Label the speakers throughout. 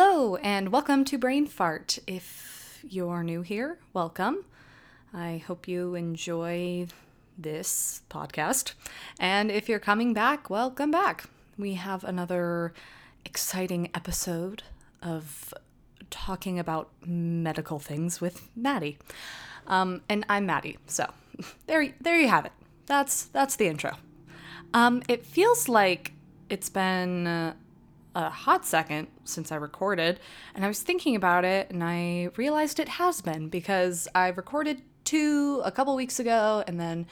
Speaker 1: Hello, and welcome to Brain Fart. If you're new here, welcome. I hope you enjoy this podcast. And if you're coming back, welcome back. We have another exciting episode of talking about medical things with Maddie. Um, and I'm Maddie, so there, there you have it. That's that's the intro. Um, it feels like it's been. A hot second since I recorded, and I was thinking about it, and I realized it has been because I recorded two a couple weeks ago, and then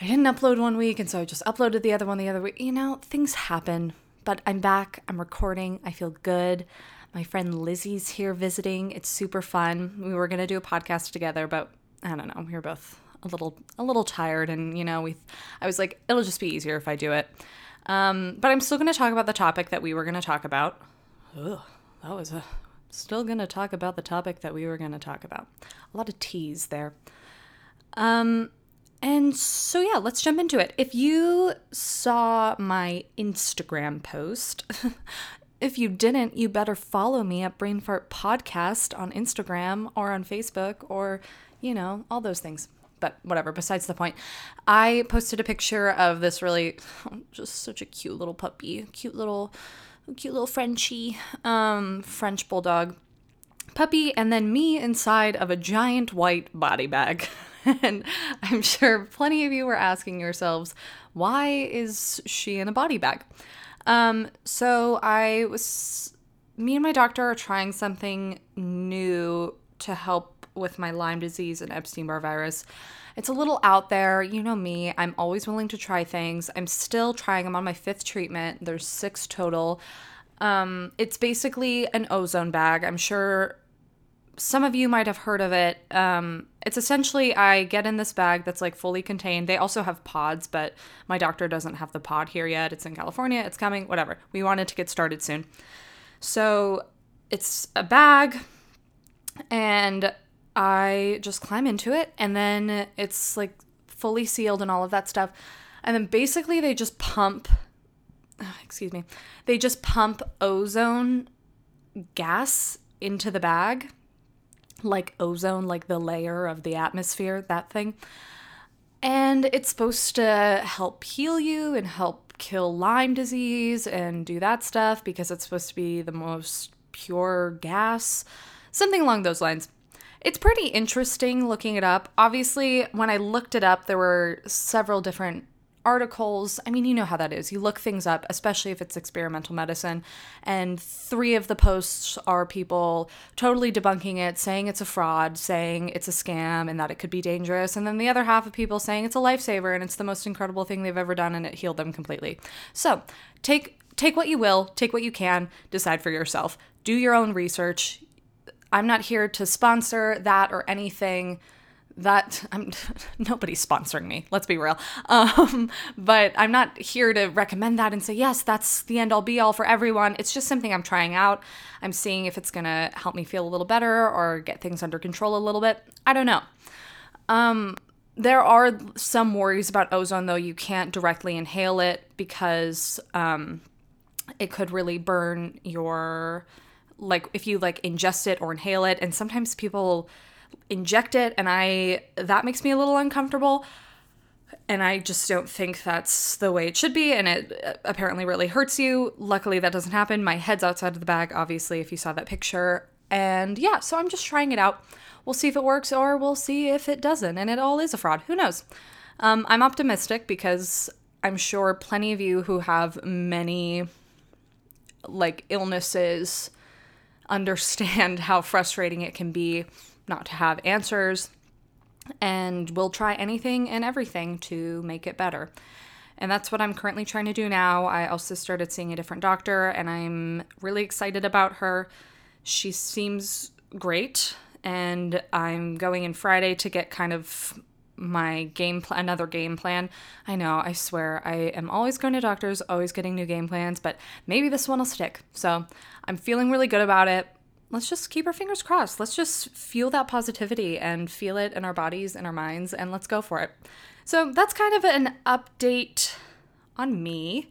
Speaker 1: I didn't upload one week, and so I just uploaded the other one the other week. You know, things happen, but I'm back, I'm recording, I feel good. My friend Lizzie's here visiting. It's super fun. We were gonna do a podcast together, but I don't know. We were both a little a little tired, and you know, we. I was like, it'll just be easier if I do it. Um, but I'm still going to talk about the topic that we were going to talk about. Ugh, that was a. Still going to talk about the topic that we were going to talk about. A lot of teas there. Um, and so, yeah, let's jump into it. If you saw my Instagram post, if you didn't, you better follow me at Brainfart Podcast on Instagram or on Facebook or, you know, all those things but whatever, besides the point. I posted a picture of this really just such a cute little puppy, cute little cute little Frenchie, um, French bulldog puppy, and then me inside of a giant white body bag. and I'm sure plenty of you were asking yourselves, why is she in a body bag? Um, so I was, me and my doctor are trying something new to help with my Lyme disease and Epstein Barr virus. It's a little out there. You know me, I'm always willing to try things. I'm still trying. I'm on my fifth treatment. There's six total. Um, it's basically an ozone bag. I'm sure some of you might have heard of it. Um, it's essentially I get in this bag that's like fully contained. They also have pods, but my doctor doesn't have the pod here yet. It's in California. It's coming. Whatever. We wanted to get started soon. So it's a bag, and I just climb into it and then it's like fully sealed and all of that stuff. And then basically they just pump excuse me. They just pump ozone gas into the bag. Like ozone, like the layer of the atmosphere, that thing. And it's supposed to help heal you and help kill Lyme disease and do that stuff because it's supposed to be the most pure gas. Something along those lines. It's pretty interesting looking it up. Obviously, when I looked it up, there were several different articles. I mean, you know how that is. You look things up, especially if it's experimental medicine, and three of the posts are people totally debunking it, saying it's a fraud, saying it's a scam, and that it could be dangerous. And then the other half of people saying it's a lifesaver and it's the most incredible thing they've ever done and it healed them completely. So take take what you will, take what you can, decide for yourself. Do your own research. I'm not here to sponsor that or anything. That I'm nobody's sponsoring me. Let's be real. Um, but I'm not here to recommend that and say yes, that's the end all be all for everyone. It's just something I'm trying out. I'm seeing if it's gonna help me feel a little better or get things under control a little bit. I don't know. Um, there are some worries about ozone though. You can't directly inhale it because um, it could really burn your like if you like ingest it or inhale it and sometimes people inject it and I that makes me a little uncomfortable and I just don't think that's the way it should be and it uh, apparently really hurts you. Luckily that doesn't happen. My head's outside of the bag obviously if you saw that picture. And yeah, so I'm just trying it out. We'll see if it works or we'll see if it doesn't and it all is a fraud. Who knows? Um, I'm optimistic because I'm sure plenty of you who have many like illnesses understand how frustrating it can be not to have answers, and we'll try anything and everything to make it better. And that's what I'm currently trying to do now. I also started seeing a different doctor, and I'm really excited about her. She seems great, and I'm going in Friday to get kind of my game plan another game plan. I know, I swear, I am always going to doctors, always getting new game plans, but maybe this one will stick. So I'm feeling really good about it. Let's just keep our fingers crossed. Let's just feel that positivity and feel it in our bodies and our minds, and let's go for it. So that's kind of an update on me.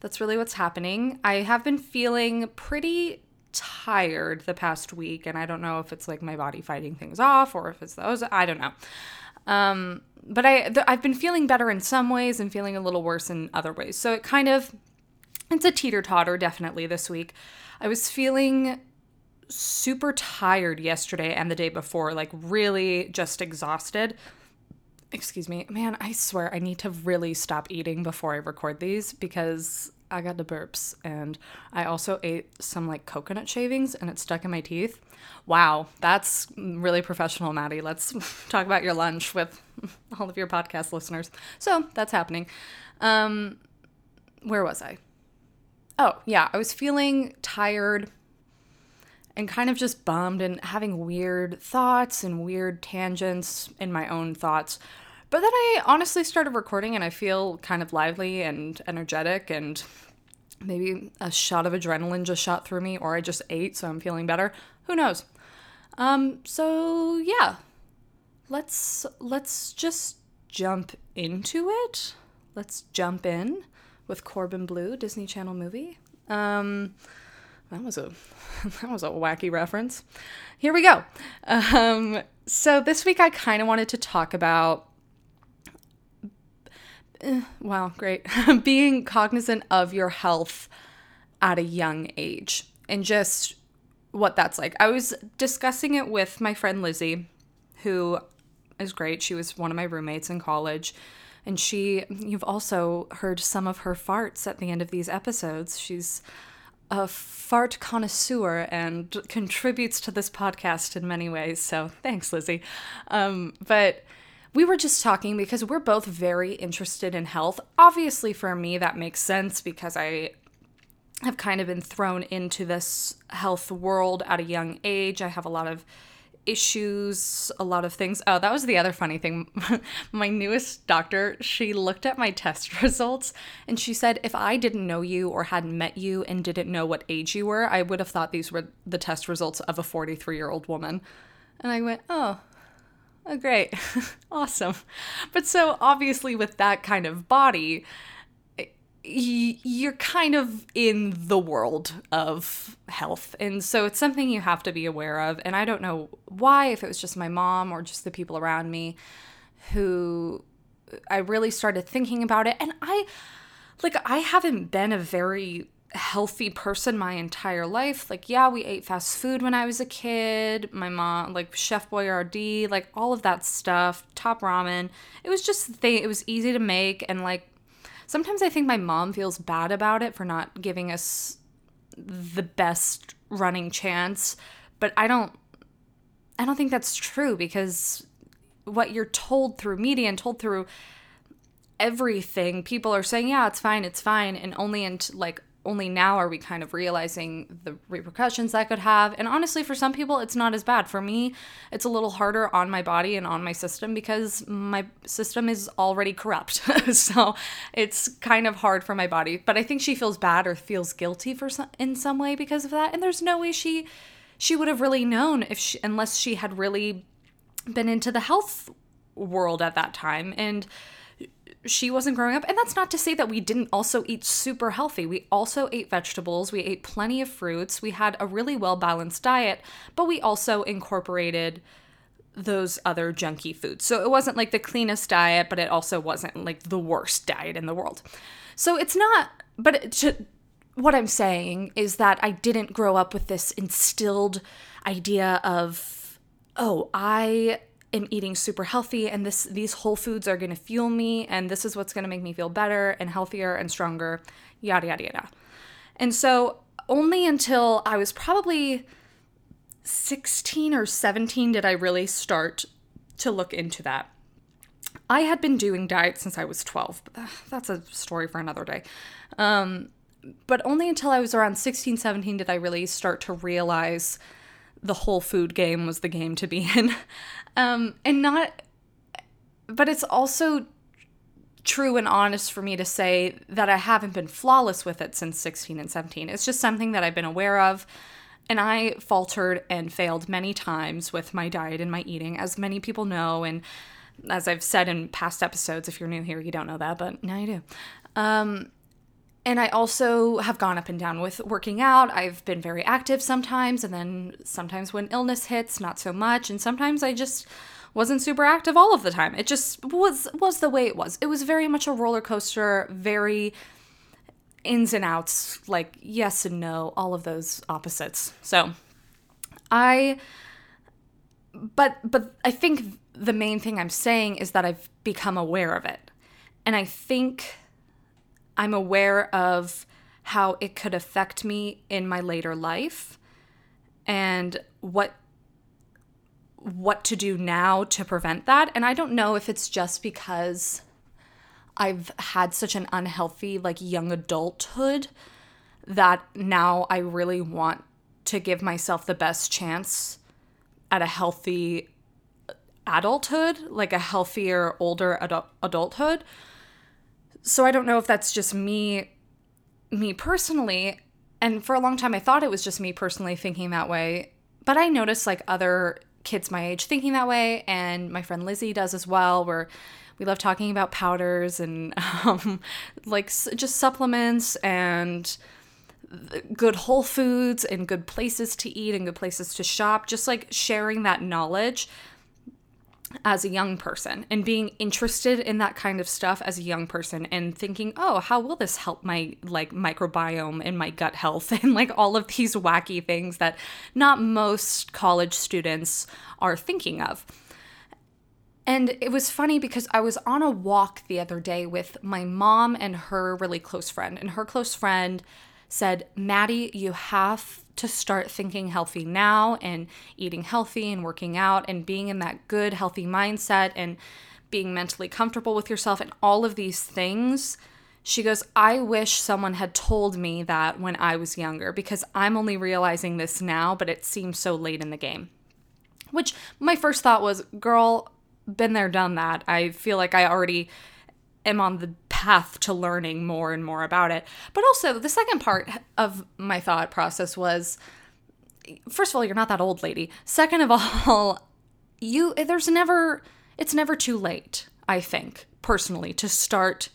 Speaker 1: That's really what's happening. I have been feeling pretty tired the past week, and I don't know if it's like my body fighting things off or if it's those. I don't know. Um, but I th- I've been feeling better in some ways and feeling a little worse in other ways. So it kind of it's a teeter totter definitely this week. I was feeling super tired yesterday and the day before, like really just exhausted. Excuse me. Man, I swear I need to really stop eating before I record these because I got the burps and I also ate some like coconut shavings and it stuck in my teeth. Wow, that's really professional, Maddie. Let's talk about your lunch with all of your podcast listeners. So that's happening. Um, where was I? Oh, yeah, I was feeling tired and kind of just bummed and having weird thoughts and weird tangents in my own thoughts. But then I honestly started recording and I feel kind of lively and energetic and maybe a shot of adrenaline just shot through me or I just ate so I'm feeling better. Who knows? Um so yeah. Let's let's just jump into it. Let's jump in with Corbin Bleu, Disney Channel movie. Um that was a that was a wacky reference. Here we go. Um, so this week I kind of wanted to talk about. Uh, wow, great. Being cognizant of your health at a young age and just what that's like. I was discussing it with my friend Lizzie, who is great. She was one of my roommates in college. And she, you've also heard some of her farts at the end of these episodes. She's a fart connoisseur and contributes to this podcast in many ways. So thanks, Lizzie. Um, but we were just talking because we're both very interested in health. Obviously, for me, that makes sense because I have kind of been thrown into this health world at a young age. I have a lot of issues, a lot of things. Oh, that was the other funny thing. my newest doctor, she looked at my test results and she said, if I didn't know you or hadn't met you and didn't know what age you were, I would have thought these were the test results of a 43 year old woman. And I went, oh, oh great. awesome. But so obviously, with that kind of body, you're kind of in the world of health. And so it's something you have to be aware of. And I don't know why, if it was just my mom or just the people around me who I really started thinking about it. And I, like, I haven't been a very healthy person my entire life. Like, yeah, we ate fast food when I was a kid. My mom, like Chef Boyardee, like all of that stuff, top ramen. It was just the thing, It was easy to make, and like sometimes I think my mom feels bad about it for not giving us the best running chance, but I don't I don't think that's true because what you're told through media and told through everything, people are saying, yeah, it's fine, it's fine, and only in like only now are we kind of realizing the repercussions that could have. And honestly, for some people, it's not as bad. For me, it's a little harder on my body and on my system because my system is already corrupt. so it's kind of hard for my body. But I think she feels bad or feels guilty for some, in some way because of that. And there's no way she she would have really known if she unless she had really been into the health world at that time and she wasn't growing up. And that's not to say that we didn't also eat super healthy. We also ate vegetables, we ate plenty of fruits, we had a really well balanced diet, but we also incorporated those other junky foods. So it wasn't like the cleanest diet, but it also wasn't like the worst diet in the world. So it's not, but to, what I'm saying is that I didn't grow up with this instilled idea of, oh, I am eating super healthy and this these whole foods are going to fuel me and this is what's going to make me feel better and healthier and stronger yada yada yada. And so only until i was probably 16 or 17 did i really start to look into that. I had been doing diet since i was 12 but that's a story for another day. Um, but only until i was around 16 17 did i really start to realize the whole food game was the game to be in. Um, and not, but it's also true and honest for me to say that I haven't been flawless with it since 16 and 17. It's just something that I've been aware of. And I faltered and failed many times with my diet and my eating, as many people know. And as I've said in past episodes, if you're new here, you don't know that, but now you do. Um, and I also have gone up and down with working out. I've been very active sometimes, and then sometimes when illness hits, not so much. And sometimes I just wasn't super active all of the time. It just was was the way it was. It was very much a roller coaster, very ins and outs, like yes and no, all of those opposites. So I but but I think the main thing I'm saying is that I've become aware of it. And I think I'm aware of how it could affect me in my later life and what what to do now to prevent that. And I don't know if it's just because I've had such an unhealthy like young adulthood that now I really want to give myself the best chance at a healthy adulthood, like a healthier older adult- adulthood so I don't know if that's just me me personally and for a long time I thought it was just me personally thinking that way, but I noticed like other kids my age thinking that way and my friend Lizzie does as well where we love talking about powders and um, like just supplements and good whole foods and good places to eat and good places to shop just like sharing that knowledge as a young person and being interested in that kind of stuff as a young person and thinking, "Oh, how will this help my like microbiome and my gut health?" and like all of these wacky things that not most college students are thinking of. And it was funny because I was on a walk the other day with my mom and her really close friend, and her close friend said, Maddie, you have to start thinking healthy now and eating healthy and working out and being in that good, healthy mindset and being mentally comfortable with yourself and all of these things. She goes, I wish someone had told me that when I was younger because I'm only realizing this now, but it seems so late in the game. Which my first thought was, girl, been there, done that. I feel like I already am on the path to learning more and more about it. But also, the second part of my thought process was first of all, you're not that old lady. Second of all, you there's never it's never too late, I think, personally, to start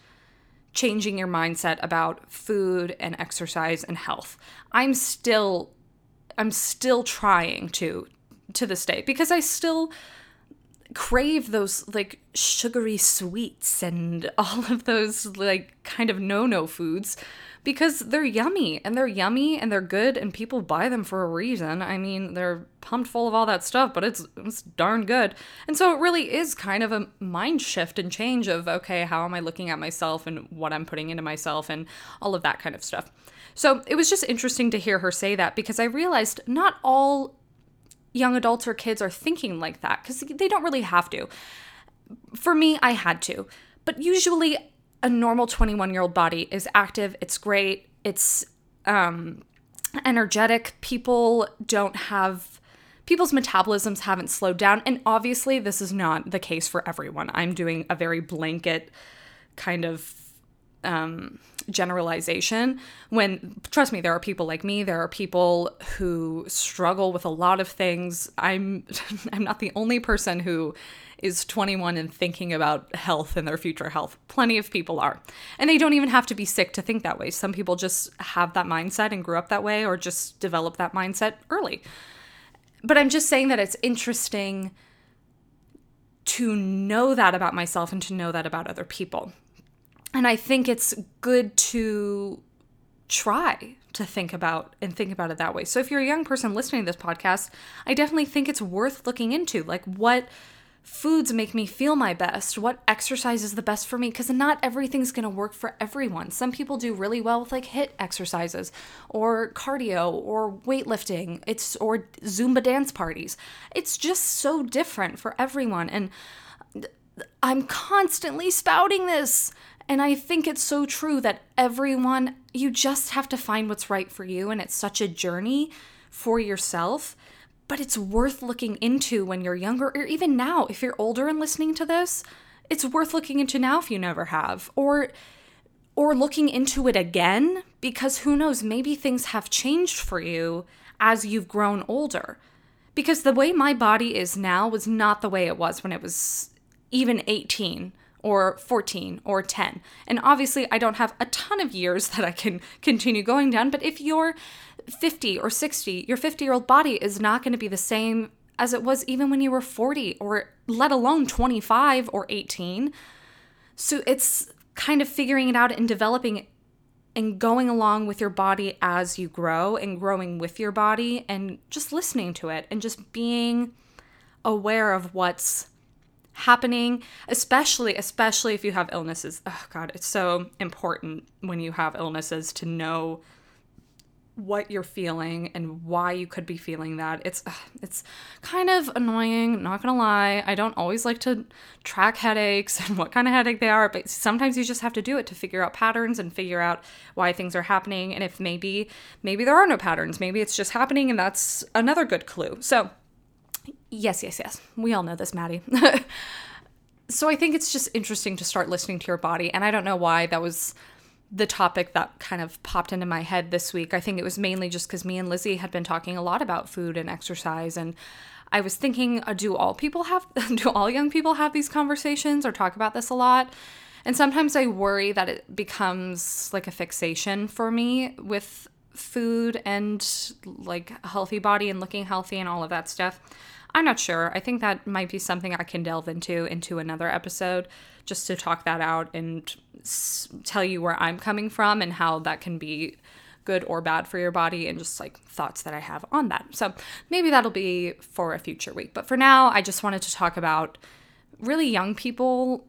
Speaker 1: changing your mindset about food and exercise and health. I'm still I'm still trying to to this day because I still crave those like sugary sweets and all of those like kind of no-no foods because they're yummy and they're yummy and they're good and people buy them for a reason. I mean, they're pumped full of all that stuff, but it's it's darn good. And so it really is kind of a mind shift and change of okay, how am I looking at myself and what I'm putting into myself and all of that kind of stuff. So it was just interesting to hear her say that because I realized not all young adults or kids are thinking like that because they don't really have to. For me, I had to. But usually, a normal 21 year old body is active, it's great, it's um, energetic. People don't have, people's metabolisms haven't slowed down. And obviously, this is not the case for everyone. I'm doing a very blanket kind of um, generalization when trust me there are people like me there are people who struggle with a lot of things. I'm i'm not the only person who is 21 and thinking about health and their future health. Plenty of people are. And they don't even have to be sick to think that way. Some people just have that mindset and grew up that way or just develop that mindset early. But i'm just saying that it's interesting to know that about myself and to know that about other people and I think it's good to try to think about and think about it that way. So if you're a young person listening to this podcast, I definitely think it's worth looking into like what foods make me feel my best, what exercise is the best for me because not everything's going to work for everyone. Some people do really well with like HIIT exercises or cardio or weightlifting. It's or Zumba dance parties. It's just so different for everyone and I'm constantly spouting this and I think it's so true that everyone, you just have to find what's right for you. And it's such a journey for yourself. But it's worth looking into when you're younger, or even now, if you're older and listening to this, it's worth looking into now if you never have. Or or looking into it again because who knows maybe things have changed for you as you've grown older because the way my body is now was not the way it was when it was even 18 or 14 or 10. And obviously, I don't have a ton of years that I can continue going down, but if you're 50 or 60, your 50 year old body is not going to be the same as it was even when you were 40 or let alone 25 or 18. So it's kind of figuring it out and developing and going along with your body as you grow and growing with your body and just listening to it and just being aware of what's happening especially especially if you have illnesses oh god it's so important when you have illnesses to know what you're feeling and why you could be feeling that. It's it's kind of annoying, not going to lie. I don't always like to track headaches and what kind of headache they are, but sometimes you just have to do it to figure out patterns and figure out why things are happening and if maybe maybe there are no patterns. Maybe it's just happening and that's another good clue. So, yes, yes, yes. We all know this, Maddie. so I think it's just interesting to start listening to your body and I don't know why that was the topic that kind of popped into my head this week. I think it was mainly just because me and Lizzie had been talking a lot about food and exercise, and I was thinking, uh, do all people have, do all young people have these conversations or talk about this a lot? And sometimes I worry that it becomes like a fixation for me with food and like a healthy body and looking healthy and all of that stuff. I'm not sure. I think that might be something I can delve into into another episode just to talk that out and s- tell you where I'm coming from and how that can be good or bad for your body and just like thoughts that I have on that. So maybe that'll be for a future week. But for now, I just wanted to talk about really young people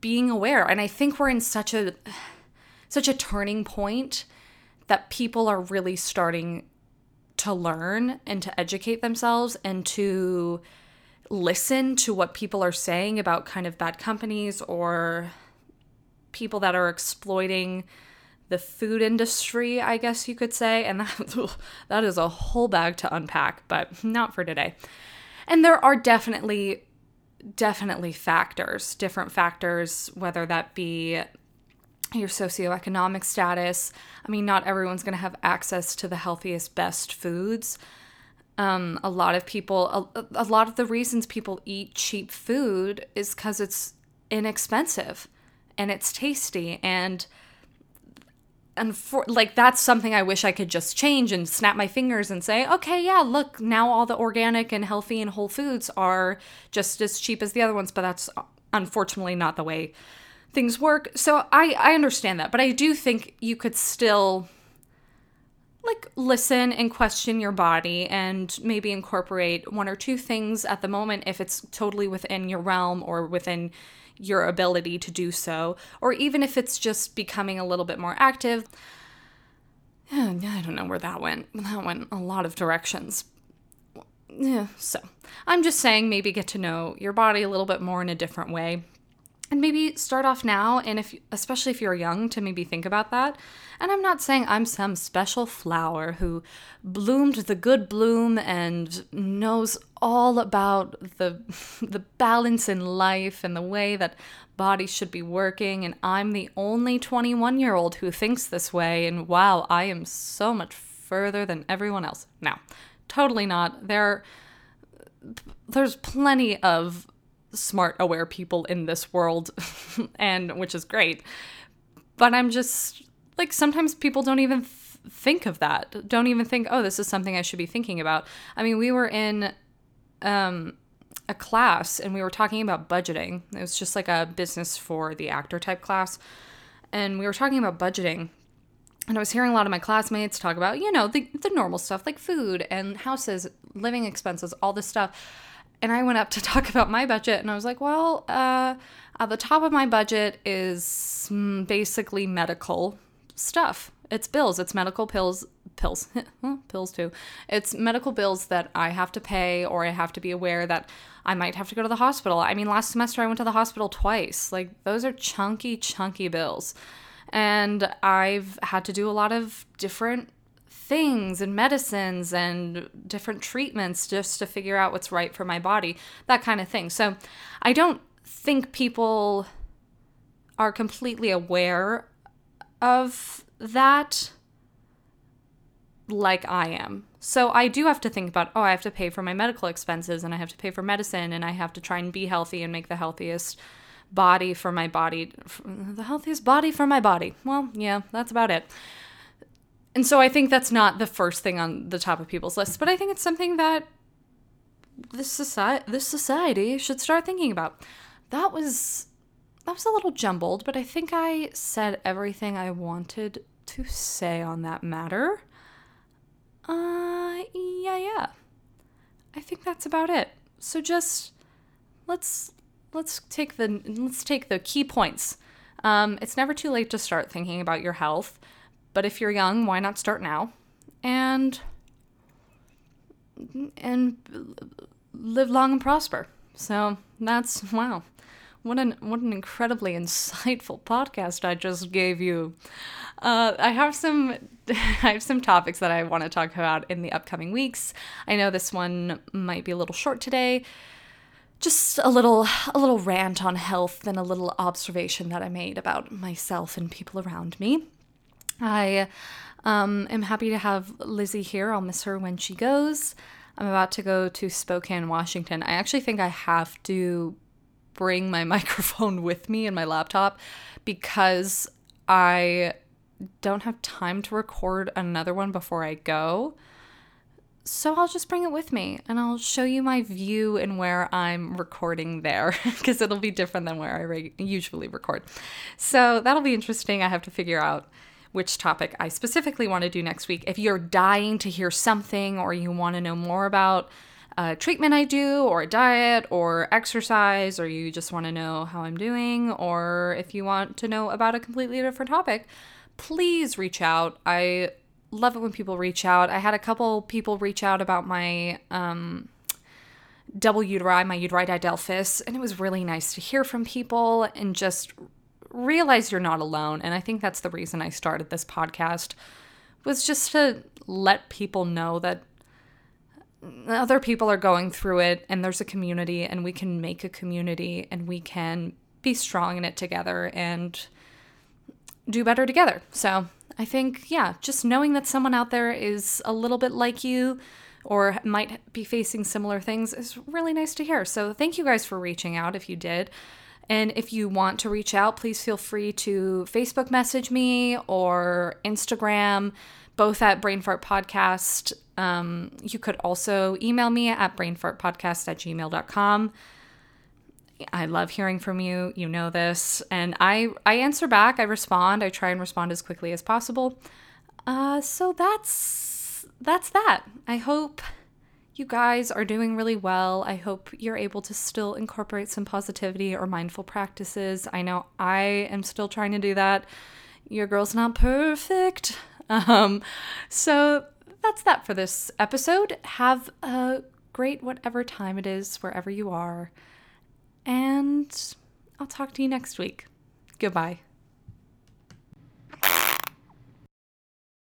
Speaker 1: being aware and I think we're in such a such a turning point that people are really starting to learn and to educate themselves and to listen to what people are saying about kind of bad companies or people that are exploiting the food industry, I guess you could say. And that, that is a whole bag to unpack, but not for today. And there are definitely, definitely factors, different factors, whether that be your socioeconomic status. I mean, not everyone's going to have access to the healthiest, best foods. Um, a lot of people, a, a lot of the reasons people eat cheap food is because it's inexpensive and it's tasty and and for like that's something I wish I could just change and snap my fingers and say, okay, yeah, look, now all the organic and healthy and whole foods are just as cheap as the other ones, but that's unfortunately not the way things work. So I I understand that, but I do think you could still like listen and question your body and maybe incorporate one or two things at the moment if it's totally within your realm or within your ability to do so or even if it's just becoming a little bit more active. Yeah, I don't know where that went. That went a lot of directions. Yeah, so I'm just saying maybe get to know your body a little bit more in a different way and maybe start off now and if especially if you're young to maybe think about that. And i'm not saying i'm some special flower who bloomed the good bloom and knows all about the the balance in life and the way that bodies should be working. And i'm the only 21 year old who thinks this way. And wow i am so much further than everyone else. Now totally not. There there's plenty of smart, aware people in this world, and which is great. But I'm just like, sometimes people don't even th- think of that, don't even think, oh, this is something I should be thinking about. I mean, we were in um, a class and we were talking about budgeting. It was just like a business for the actor type class. And we were talking about budgeting and I was hearing a lot of my classmates talk about, you know, the, the normal stuff like food and houses, living expenses, all this stuff and I went up to talk about my budget, and I was like, well, uh, at the top of my budget is mm, basically medical stuff. It's bills, it's medical pills, pills, pills too. It's medical bills that I have to pay, or I have to be aware that I might have to go to the hospital. I mean, last semester I went to the hospital twice. Like, those are chunky, chunky bills. And I've had to do a lot of different things and medicines and different treatments just to figure out what's right for my body, that kind of thing. So I don't think people are completely aware of that like I am. So I do have to think about, oh, I have to pay for my medical expenses and I have to pay for medicine and I have to try and be healthy and make the healthiest body for my body, the healthiest body for my body. Well, yeah, that's about it. And so I think that's not the first thing on the top of people's lists, but I think it's something that this society this society should start thinking about. That was that was a little jumbled, but I think I said everything I wanted to say on that matter. Uh yeah, yeah. I think that's about it. So just let's let's take the let's take the key points. Um, it's never too late to start thinking about your health, but if you're young, why not start now? And and live long and prosper. So that's wow. What an what an incredibly insightful podcast I just gave you. Uh, I have some I have some topics that I want to talk about in the upcoming weeks. I know this one might be a little short today. Just a little a little rant on health and a little observation that I made about myself and people around me. I um, am happy to have Lizzie here. I'll miss her when she goes. I'm about to go to Spokane, Washington. I actually think I have to bring my microphone with me and my laptop because I don't have time to record another one before I go. So I'll just bring it with me and I'll show you my view and where I'm recording there because it'll be different than where I re- usually record. So that'll be interesting. I have to figure out which topic I specifically want to do next week. If you're dying to hear something or you want to know more about a treatment I do, or a diet, or exercise, or you just want to know how I'm doing, or if you want to know about a completely different topic, please reach out. I love it when people reach out. I had a couple people reach out about my um, double uteri, my uteri didelphys, and it was really nice to hear from people and just realize you're not alone. And I think that's the reason I started this podcast was just to let people know that other people are going through it and there's a community and we can make a community and we can be strong in it together and do better together. So, I think yeah, just knowing that someone out there is a little bit like you or might be facing similar things is really nice to hear. So, thank you guys for reaching out if you did. And if you want to reach out, please feel free to Facebook message me or Instagram, both at Brain Fart Podcast. Um, you could also email me at brainfartpodcast at gmail.com. I love hearing from you. You know this. And I, I answer back, I respond, I try and respond as quickly as possible. Uh, so that's that's that. I hope you guys are doing really well. I hope you're able to still incorporate some positivity or mindful practices. I know I am still trying to do that. Your girl's not perfect. Um, so that's that for this episode. Have a great whatever time it is, wherever you are. And I'll talk to you next week. Goodbye.